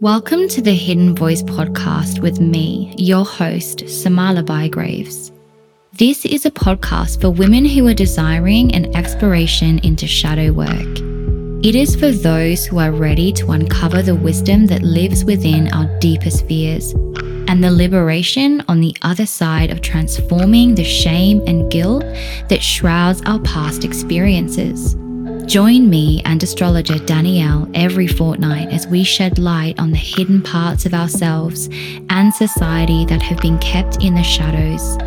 Welcome to the Hidden Voice podcast with me, your host, Samala Bygraves. This is a podcast for women who are desiring an exploration into shadow work. It is for those who are ready to uncover the wisdom that lives within our deepest fears and the liberation on the other side of transforming the shame and guilt that shrouds our past experiences. Join me and astrologer Danielle every fortnight as we shed light on the hidden parts of ourselves and society that have been kept in the shadows.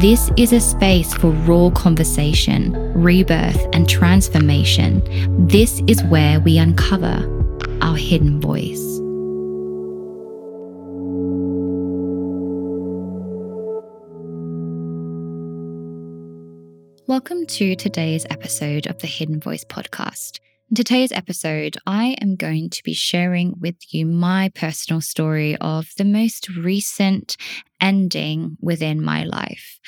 This is a space for raw conversation, rebirth, and transformation. This is where we uncover our hidden voice. Welcome to today's episode of the Hidden Voice podcast. In today's episode, I am going to be sharing with you my personal story of the most recent ending within my life.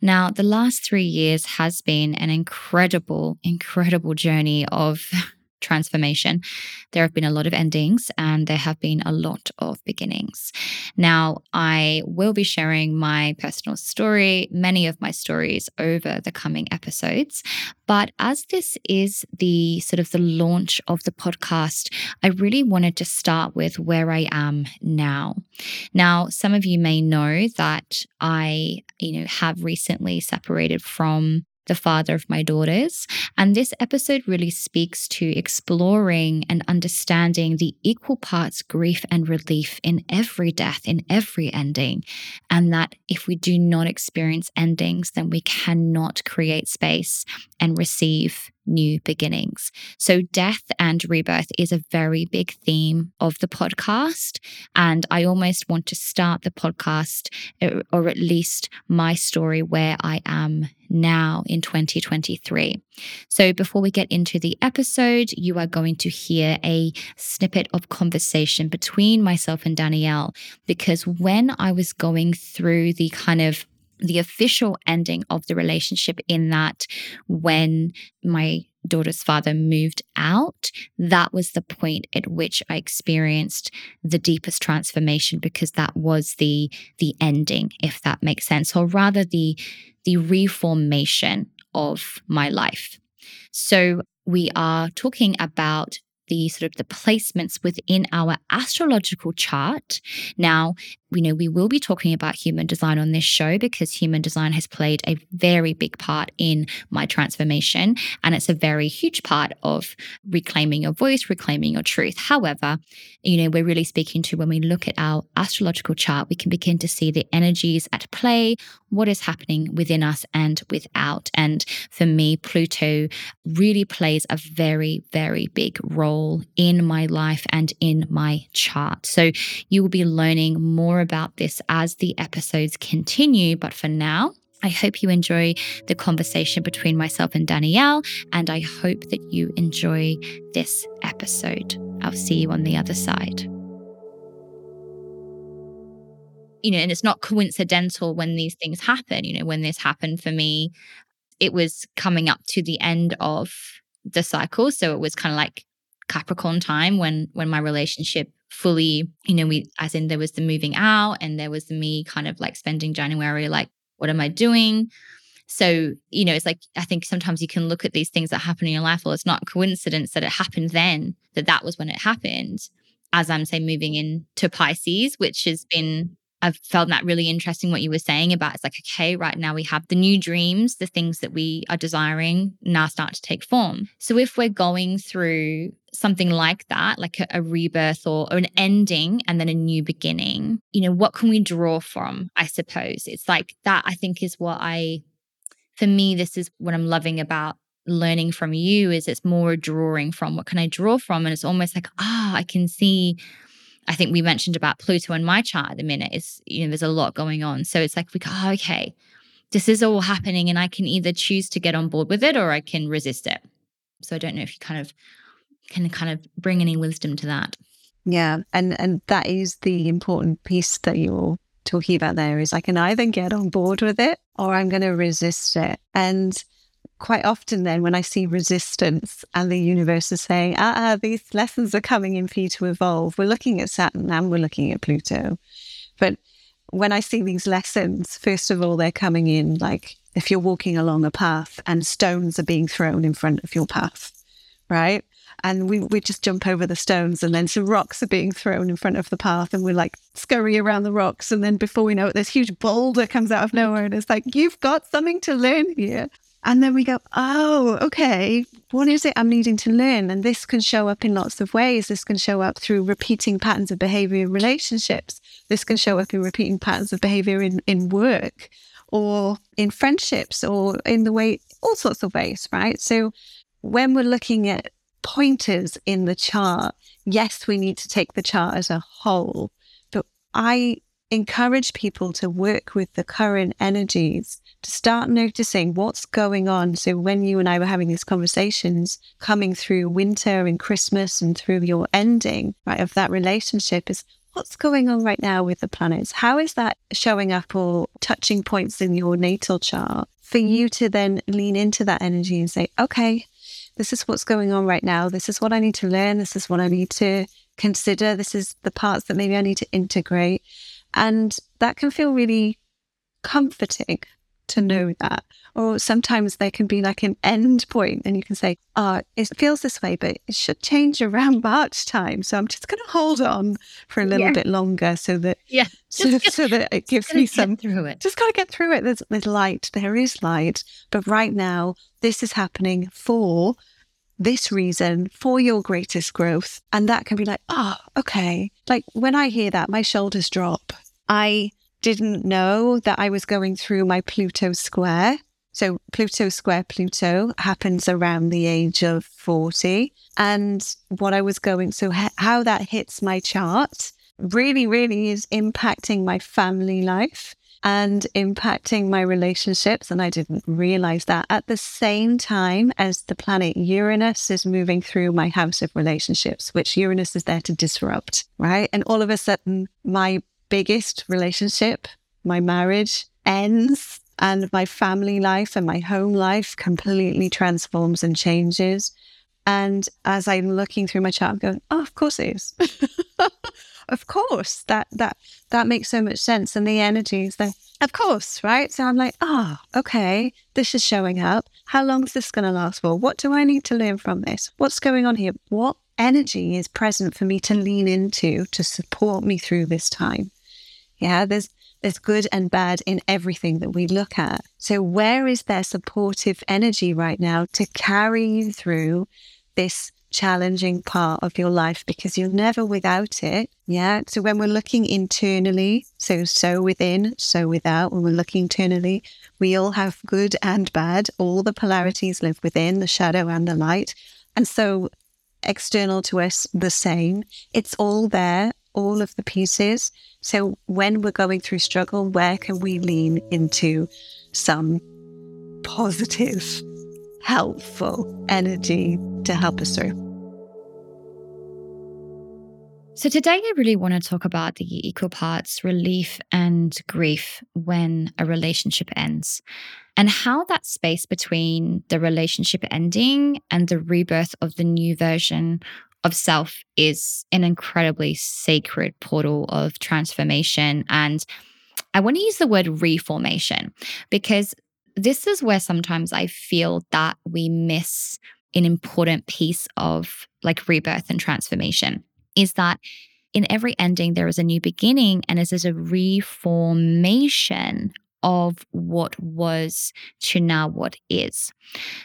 Now, the last three years has been an incredible, incredible journey of transformation. There have been a lot of endings and there have been a lot of beginnings. Now, I will be sharing my personal story, many of my stories over the coming episodes. But as this is the sort of the launch of the podcast, I really wanted to start with where I am now. Now, some of you may know that I, you know, have recently separated from the father of my daughters. And this episode really speaks to exploring and understanding the equal parts grief and relief in every death, in every ending. And that if we do not experience endings, then we cannot create space and receive new beginnings. So, death and rebirth is a very big theme of the podcast. And I almost want to start the podcast, uh, or at least my story, where I am now in 2023. So, before we get into the episode, you are going to hear a snippet of conversation between myself and Danielle. Because when I was going through the kind of the official ending of the relationship in that when my daughter's father moved out, that was the point at which I experienced the deepest transformation because that was the the ending, if that makes sense, or rather the the reformation of my life. So we are talking about the sort of the placements within our astrological chart. Now, you know, we will be talking about human design on this show because human design has played a very big part in my transformation. And it's a very huge part of reclaiming your voice, reclaiming your truth. However, you know, we're really speaking to when we look at our astrological chart, we can begin to see the energies at play, what is happening within us and without. And for me, Pluto really plays a very, very big role in my life and in my chart. So you will be learning more about this as the episodes continue. But for now, I hope you enjoy the conversation between myself and Danielle, and I hope that you enjoy this episode. I'll see you on the other side. You know, and it's not coincidental when these things happen. You know, when this happened for me, it was coming up to the end of the cycle. So it was kind of like Capricorn time when when my relationship fully, you know, we as in there was the moving out and there was me kind of like spending January like, what am I doing? So, you know, it's like I think sometimes you can look at these things that happen in your life. Well, it's not coincidence that it happened then, that that was when it happened. As I'm say moving into Pisces, which has been I've felt that really interesting what you were saying about it's like, okay, right now we have the new dreams, the things that we are desiring now start to take form. So if we're going through something like that, like a, a rebirth or, or an ending and then a new beginning, you know, what can we draw from? I suppose it's like that, I think is what I, for me, this is what I'm loving about learning from you is it's more drawing from what can I draw from? And it's almost like, ah, oh, I can see I think we mentioned about Pluto in my chart at the minute is, you know, there's a lot going on. So it's like we go, oh, okay, this is all happening and I can either choose to get on board with it or I can resist it. So I don't know if you kind of can kind of bring any wisdom to that. Yeah. And and that is the important piece that you're talking about there is I can either get on board with it or I'm going to resist it. And quite often then when I see resistance and the universe is saying, ah, ah, these lessons are coming in for you to evolve, we're looking at Saturn and we're looking at Pluto. But when I see these lessons, first of all, they're coming in like if you're walking along a path and stones are being thrown in front of your path, right? And we, we just jump over the stones and then some rocks are being thrown in front of the path and we're like scurry around the rocks. And then before we know it, this huge boulder comes out of nowhere and it's like, you've got something to learn here. And then we go, oh, okay, what is it I'm needing to learn? And this can show up in lots of ways. This can show up through repeating patterns of behavior in relationships. This can show up in repeating patterns of behavior in, in work or in friendships or in the way, all sorts of ways, right? So when we're looking at pointers in the chart, yes, we need to take the chart as a whole. But I encourage people to work with the current energies to start noticing what's going on. So, when you and I were having these conversations coming through winter and Christmas and through your ending, right, of that relationship, is what's going on right now with the planets? How is that showing up or touching points in your natal chart for mm-hmm. you to then lean into that energy and say, okay, this is what's going on right now. This is what I need to learn. This is what I need to consider. This is the parts that maybe I need to integrate. And that can feel really comforting to know that. Or sometimes there can be like an end point and you can say, oh, it feels this way, but it should change around March time. So I'm just going to hold on for a little yeah. bit longer so that, yeah, so, so that it gives me some through it. Just got to get through it. There's, there's light. There is light. But right now, this is happening for this reason for your greatest growth. And that can be like, oh, okay. Like when I hear that, my shoulders drop. I didn't know that I was going through my Pluto square. So Pluto square Pluto happens around the age of 40. And what I was going, so how that hits my chart really, really is impacting my family life and impacting my relationships. And I didn't realize that at the same time as the planet Uranus is moving through my house of relationships, which Uranus is there to disrupt, right? And all of a sudden, my biggest relationship, my marriage, ends. And my family life and my home life completely transforms and changes. And as I'm looking through my chart, I'm going, oh, of course it is. of course that that that makes so much sense. And the energy is there. Of course right? So i'm like oh okay this is showing up. How long is this going to last for? What do i need to learn from this? What's going on here? What energy is present for me to lean into to support me through this time yeah there's there's good and bad in everything that we look at so where is there supportive energy right now to carry you through this challenging part of your life because you're never without it. Yeah. So when we're looking internally, so so within, so without, when we're looking internally, we all have good and bad. All the polarities live within the shadow and the light. And so external to us, the same. It's all there, all of the pieces. So when we're going through struggle, where can we lean into some positive, helpful energy to help us through? So, today I really want to talk about the equal parts relief and grief when a relationship ends, and how that space between the relationship ending and the rebirth of the new version of self is an incredibly sacred portal of transformation. And I want to use the word reformation because this is where sometimes I feel that we miss an important piece of like rebirth and transformation is that in every ending, there is a new beginning and it is a reformation of what was to now what is.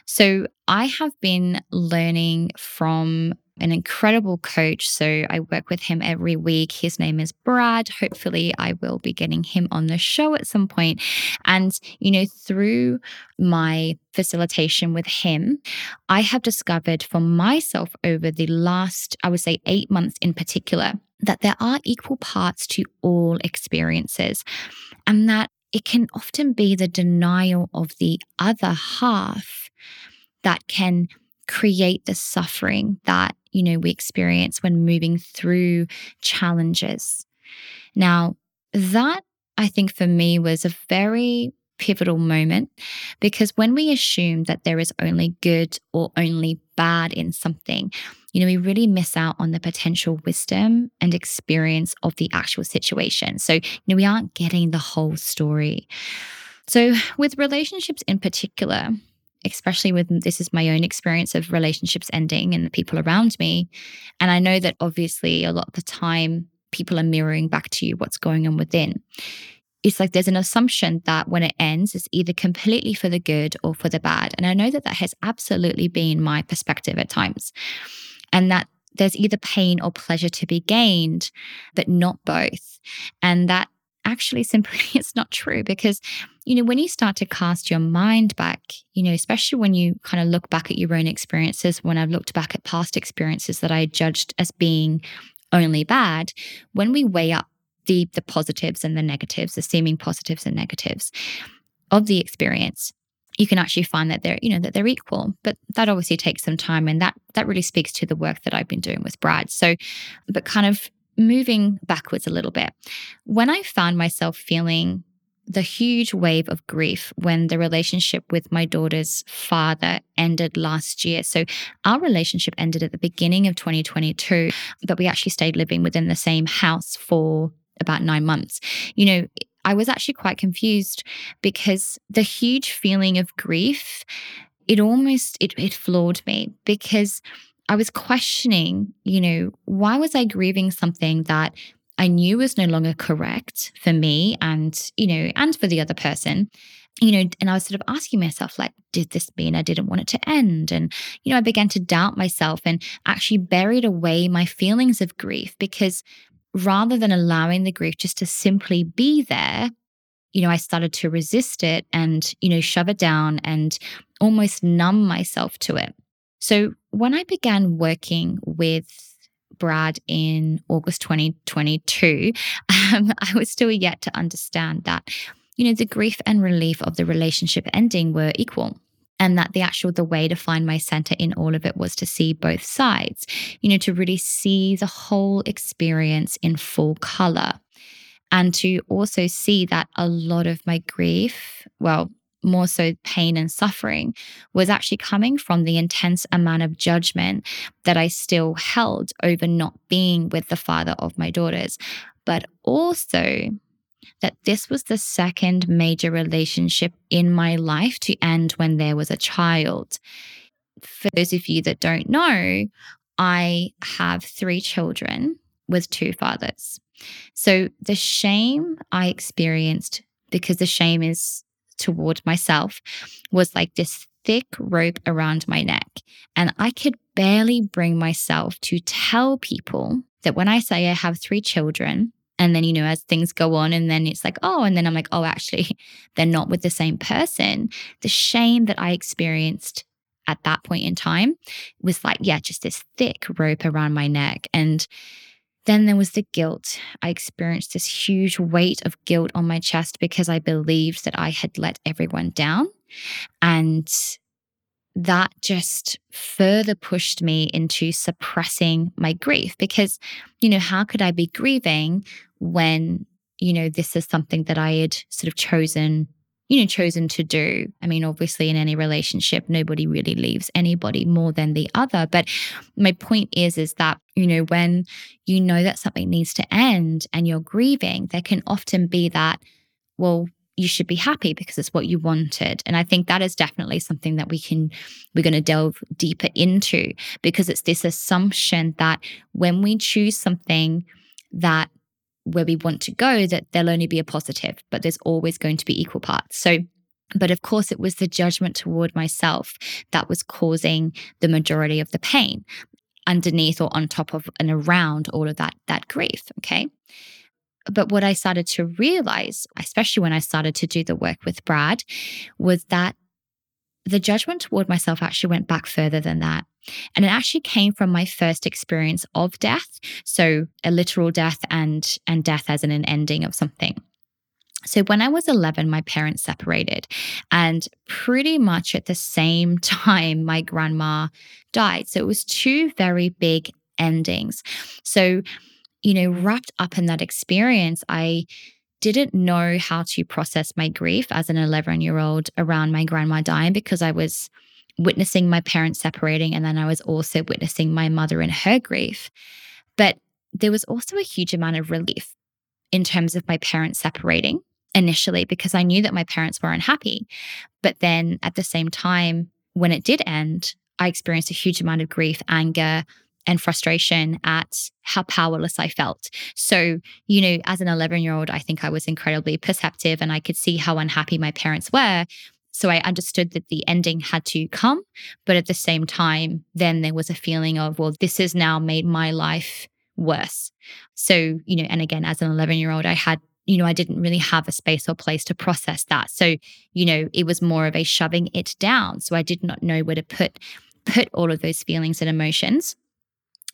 So I have been learning from an incredible coach. So I work with him every week. His name is Brad. Hopefully, I will be getting him on the show at some point. And, you know, through my facilitation with him, I have discovered for myself over the last, I would say, eight months in particular, that there are equal parts to all experiences and that it can often be the denial of the other half that can create the suffering that you know we experience when moving through challenges now that i think for me was a very pivotal moment because when we assume that there is only good or only bad in something, you know, we really miss out on the potential wisdom and experience of the actual situation. So, you know, we aren't getting the whole story. So, with relationships in particular, especially with this is my own experience of relationships ending and the people around me. And I know that obviously a lot of the time people are mirroring back to you what's going on within it's like there's an assumption that when it ends, it's either completely for the good or for the bad. And I know that that has absolutely been my perspective at times. And that there's either pain or pleasure to be gained, but not both. And that actually simply it's not true because you know when you start to cast your mind back you know especially when you kind of look back at your own experiences when i've looked back at past experiences that i judged as being only bad when we weigh up the the positives and the negatives, the seeming positives and negatives of the experience, you can actually find that they're, you know, that they're equal. But that obviously takes some time and that that really speaks to the work that I've been doing with Brad. So, but kind of moving backwards a little bit. When I found myself feeling the huge wave of grief when the relationship with my daughter's father ended last year. So, our relationship ended at the beginning of 2022, but we actually stayed living within the same house for about nine months. You know, I was actually quite confused because the huge feeling of grief, it almost it, it floored me because I was questioning, you know, why was I grieving something that I knew was no longer correct for me and, you know, and for the other person you know, and I was sort of asking myself, like, did this mean I didn't want it to end? And, you know, I began to doubt myself and actually buried away my feelings of grief because rather than allowing the grief just to simply be there, you know, I started to resist it and, you know, shove it down and almost numb myself to it. So when I began working with Brad in August 2022, um, I was still yet to understand that, you know, the grief and relief of the relationship ending were equal and that the actual the way to find my center in all of it was to see both sides you know to really see the whole experience in full color and to also see that a lot of my grief well more so pain and suffering was actually coming from the intense amount of judgment that I still held over not being with the father of my daughters but also that this was the second major relationship in my life to end when there was a child. For those of you that don't know, I have three children with two fathers. So the shame I experienced, because the shame is toward myself, was like this thick rope around my neck. And I could barely bring myself to tell people that when I say I have three children, and then, you know, as things go on, and then it's like, oh, and then I'm like, oh, actually, they're not with the same person. The shame that I experienced at that point in time was like, yeah, just this thick rope around my neck. And then there was the guilt. I experienced this huge weight of guilt on my chest because I believed that I had let everyone down. And that just further pushed me into suppressing my grief because, you know, how could I be grieving when, you know, this is something that I had sort of chosen, you know, chosen to do? I mean, obviously, in any relationship, nobody really leaves anybody more than the other. But my point is, is that, you know, when you know that something needs to end and you're grieving, there can often be that, well, you should be happy because it's what you wanted. And I think that is definitely something that we can, we're going to delve deeper into because it's this assumption that when we choose something that where we want to go, that there'll only be a positive, but there's always going to be equal parts. So, but of course, it was the judgment toward myself that was causing the majority of the pain underneath or on top of and around all of that that grief. Okay. But what I started to realize, especially when I started to do the work with Brad, was that the judgment toward myself actually went back further than that. And it actually came from my first experience of death. So a literal death and, and death as in an ending of something. So when I was 11, my parents separated. And pretty much at the same time, my grandma died. So it was two very big endings. So you know, wrapped up in that experience, I didn't know how to process my grief as an 11 year old around my grandma dying because I was witnessing my parents separating and then I was also witnessing my mother in her grief. But there was also a huge amount of relief in terms of my parents separating initially because I knew that my parents were unhappy. But then at the same time, when it did end, I experienced a huge amount of grief, anger, and frustration at how powerless I felt. So, you know, as an 11 year old, I think I was incredibly perceptive and I could see how unhappy my parents were. So I understood that the ending had to come. But at the same time, then there was a feeling of, well, this has now made my life worse. So, you know, and again, as an 11 year old, I had you know, I didn't really have a space or place to process that. So, you know, it was more of a shoving it down. So I did not know where to put put all of those feelings and emotions.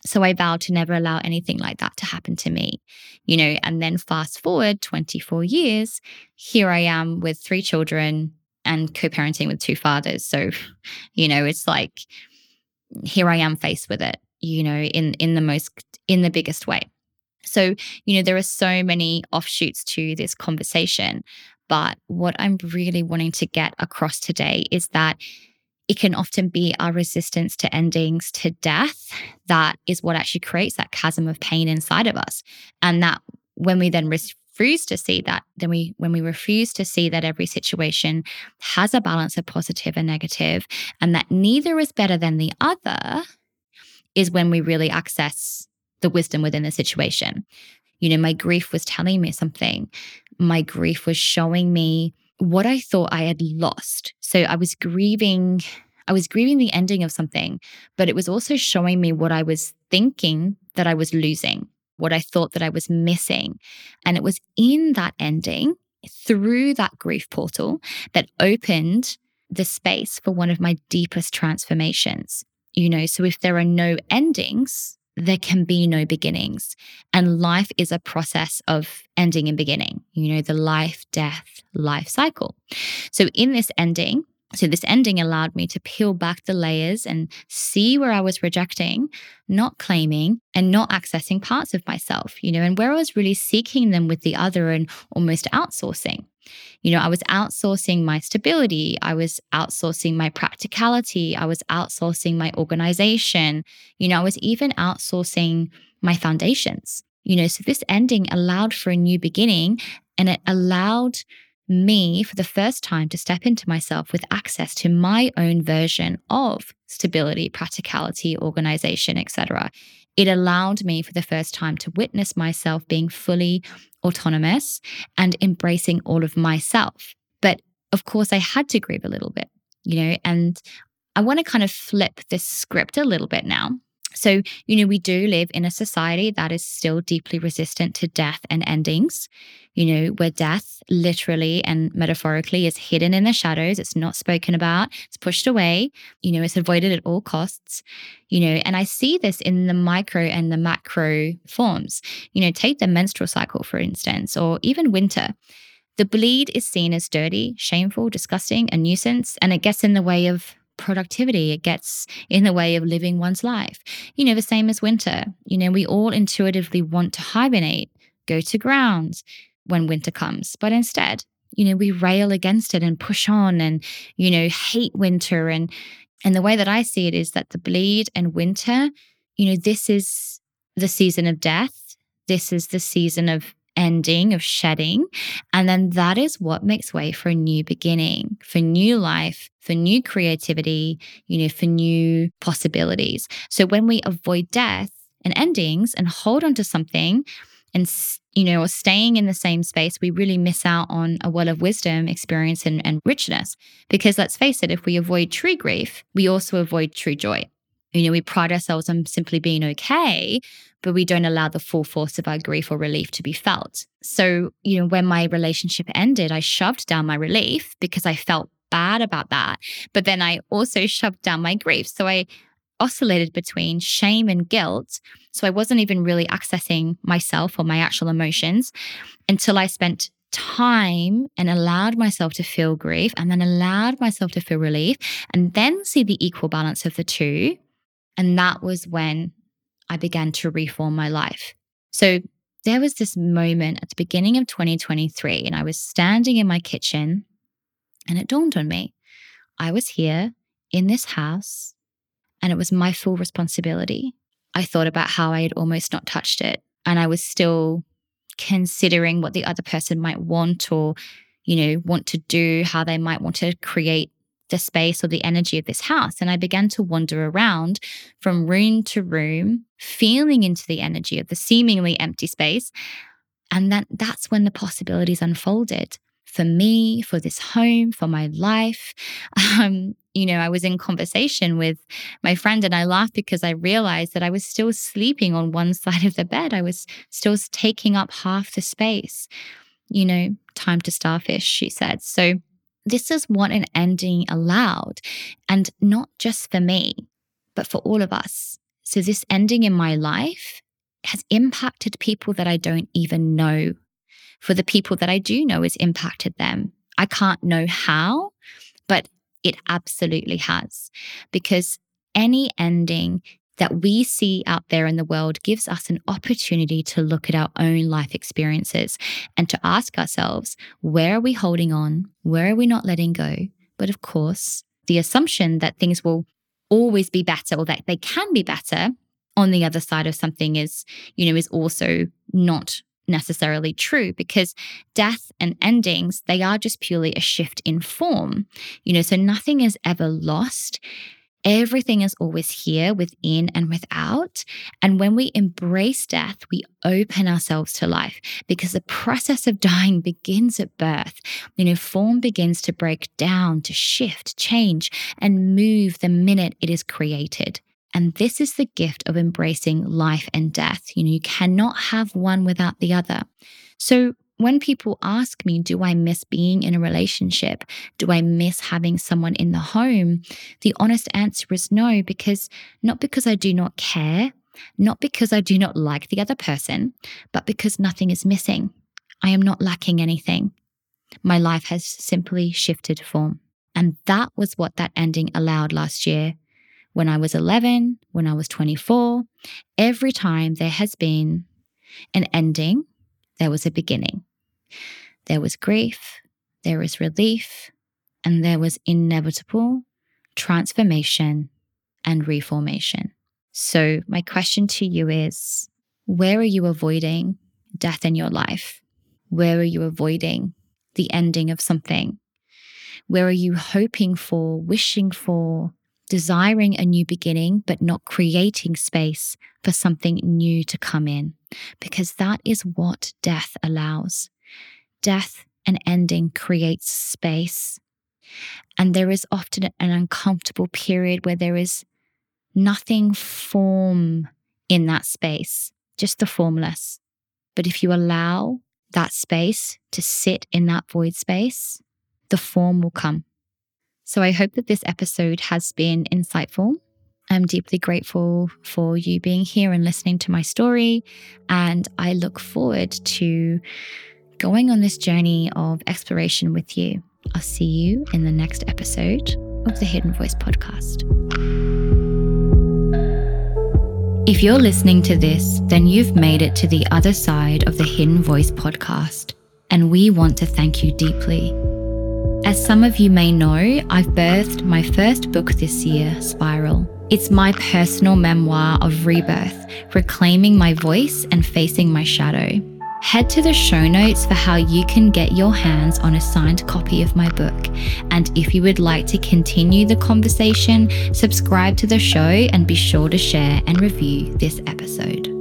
So I vowed to never allow anything like that to happen to me, you know, and then fast forward 24 years, here I am with three children and co parenting with two fathers. So, you know, it's like, here I am faced with it, you know, in, in the most, in the biggest way. So, you know, there are so many offshoots to this conversation. But what I'm really wanting to get across today is that it can often be our resistance to endings, to death, that is what actually creates that chasm of pain inside of us. And that when we then refuse to see that, then we, when we refuse to see that every situation has a balance of positive and negative, and that neither is better than the other, is when we really access the wisdom within the situation. You know, my grief was telling me something. My grief was showing me what I thought I had lost. So I was grieving, I was grieving the ending of something, but it was also showing me what I was thinking that I was losing, what I thought that I was missing. And it was in that ending, through that grief portal, that opened the space for one of my deepest transformations. You know, so if there are no endings, there can be no beginnings. And life is a process of ending and beginning, you know, the life, death, life cycle. So in this ending, so this ending allowed me to peel back the layers and see where I was rejecting, not claiming, and not accessing parts of myself, you know, and where I was really seeking them with the other and almost outsourcing. You know, I was outsourcing my stability. I was outsourcing my practicality. I was outsourcing my organization. You know, I was even outsourcing my foundations. You know, so this ending allowed for a new beginning and it allowed me for the first time to step into myself with access to my own version of stability, practicality, organization, etc. It allowed me for the first time to witness myself being fully autonomous and embracing all of myself. But of course, I had to grieve a little bit, you know, and I want to kind of flip this script a little bit now so, you know, we do live in a society that is still deeply resistant to death and endings, you know, where death literally and metaphorically is hidden in the shadows. It's not spoken about, it's pushed away, you know, it's avoided at all costs, you know, and I see this in the micro and the macro forms. You know, take the menstrual cycle, for instance, or even winter. The bleed is seen as dirty, shameful, disgusting, a nuisance, and it gets in the way of productivity. It gets in the way of living one's life. You know, the same as winter. You know, we all intuitively want to hibernate, go to ground when winter comes. But instead, you know, we rail against it and push on and, you know, hate winter. And and the way that I see it is that the bleed and winter, you know, this is the season of death. This is the season of ending, of shedding. And then that is what makes way for a new beginning, for new life, for new creativity, you know, for new possibilities. So when we avoid death and endings and hold on to something, and you know, or staying in the same space, we really miss out on a well of wisdom, experience, and, and richness. Because let's face it, if we avoid true grief, we also avoid true joy. You know, we pride ourselves on simply being okay, but we don't allow the full force of our grief or relief to be felt. So, you know, when my relationship ended, I shoved down my relief because I felt bad about that. But then I also shoved down my grief. So I oscillated between shame and guilt. So I wasn't even really accessing myself or my actual emotions until I spent time and allowed myself to feel grief and then allowed myself to feel relief and then see the equal balance of the two and that was when I began to reform my life. So, there was this moment at the beginning of 2023, and I was standing in my kitchen, and it dawned on me I was here in this house, and it was my full responsibility. I thought about how I had almost not touched it, and I was still considering what the other person might want or, you know, want to do, how they might want to create the space or the energy of this house. And I began to wander around from room to room, feeling into the energy of the seemingly empty space. And that, that's when the possibilities unfolded for me, for this home, for my life. Um, you know, I was in conversation with my friend and I laughed because I realized that I was still sleeping on one side of the bed. I was still taking up half the space. You know, time to starfish, she said. So, this is what an ending allowed, and not just for me, but for all of us. So, this ending in my life has impacted people that I don't even know. For the people that I do know, has impacted them. I can't know how, but it absolutely has. Because any ending that we see out there in the world gives us an opportunity to look at our own life experiences and to ask ourselves, where are we holding on? Where are we not letting go? But of course, the assumption that things will always be better or that they can be better on the other side of something is, you know, is also not necessarily true because death and endings, they are just purely a shift in form. You know, so nothing is ever lost. Everything is always here within and without. And when we embrace death, we open ourselves to life because the process of dying begins at birth. You know, form begins to break down, to shift, change, and move the minute it is created. And this is the gift of embracing life and death. You know, you cannot have one without the other. So when people ask me, do I miss being in a relationship? Do I miss having someone in the home? The honest answer is no, because not because I do not care, not because I do not like the other person, but because nothing is missing. I am not lacking anything. My life has simply shifted form. And that was what that ending allowed last year. When I was 11, when I was 24, every time there has been an ending, there was a beginning. There was grief, there was relief, and there was inevitable transformation and reformation. So, my question to you is where are you avoiding death in your life? Where are you avoiding the ending of something? Where are you hoping for, wishing for, desiring a new beginning, but not creating space for something new to come in? Because that is what death allows death and ending creates space. And there is often an uncomfortable period where there is nothing form in that space, just the formless. But if you allow that space to sit in that void space, the form will come. So I hope that this episode has been insightful. I'm deeply grateful for you being here and listening to my story. And I look forward to going on this journey of exploration with you. I'll see you in the next episode of the Hidden Voice podcast. If you're listening to this, then you've made it to the other side of the Hidden Voice podcast, and we want to thank you deeply. As some of you may know, I've birthed my first book this year, Spiral. It's my personal memoir of rebirth, reclaiming my voice and facing my shadow head to the show notes for how you can get your hands on a signed copy of my book. And if you would like to continue the conversation, subscribe to the show and be sure to share and review this episode.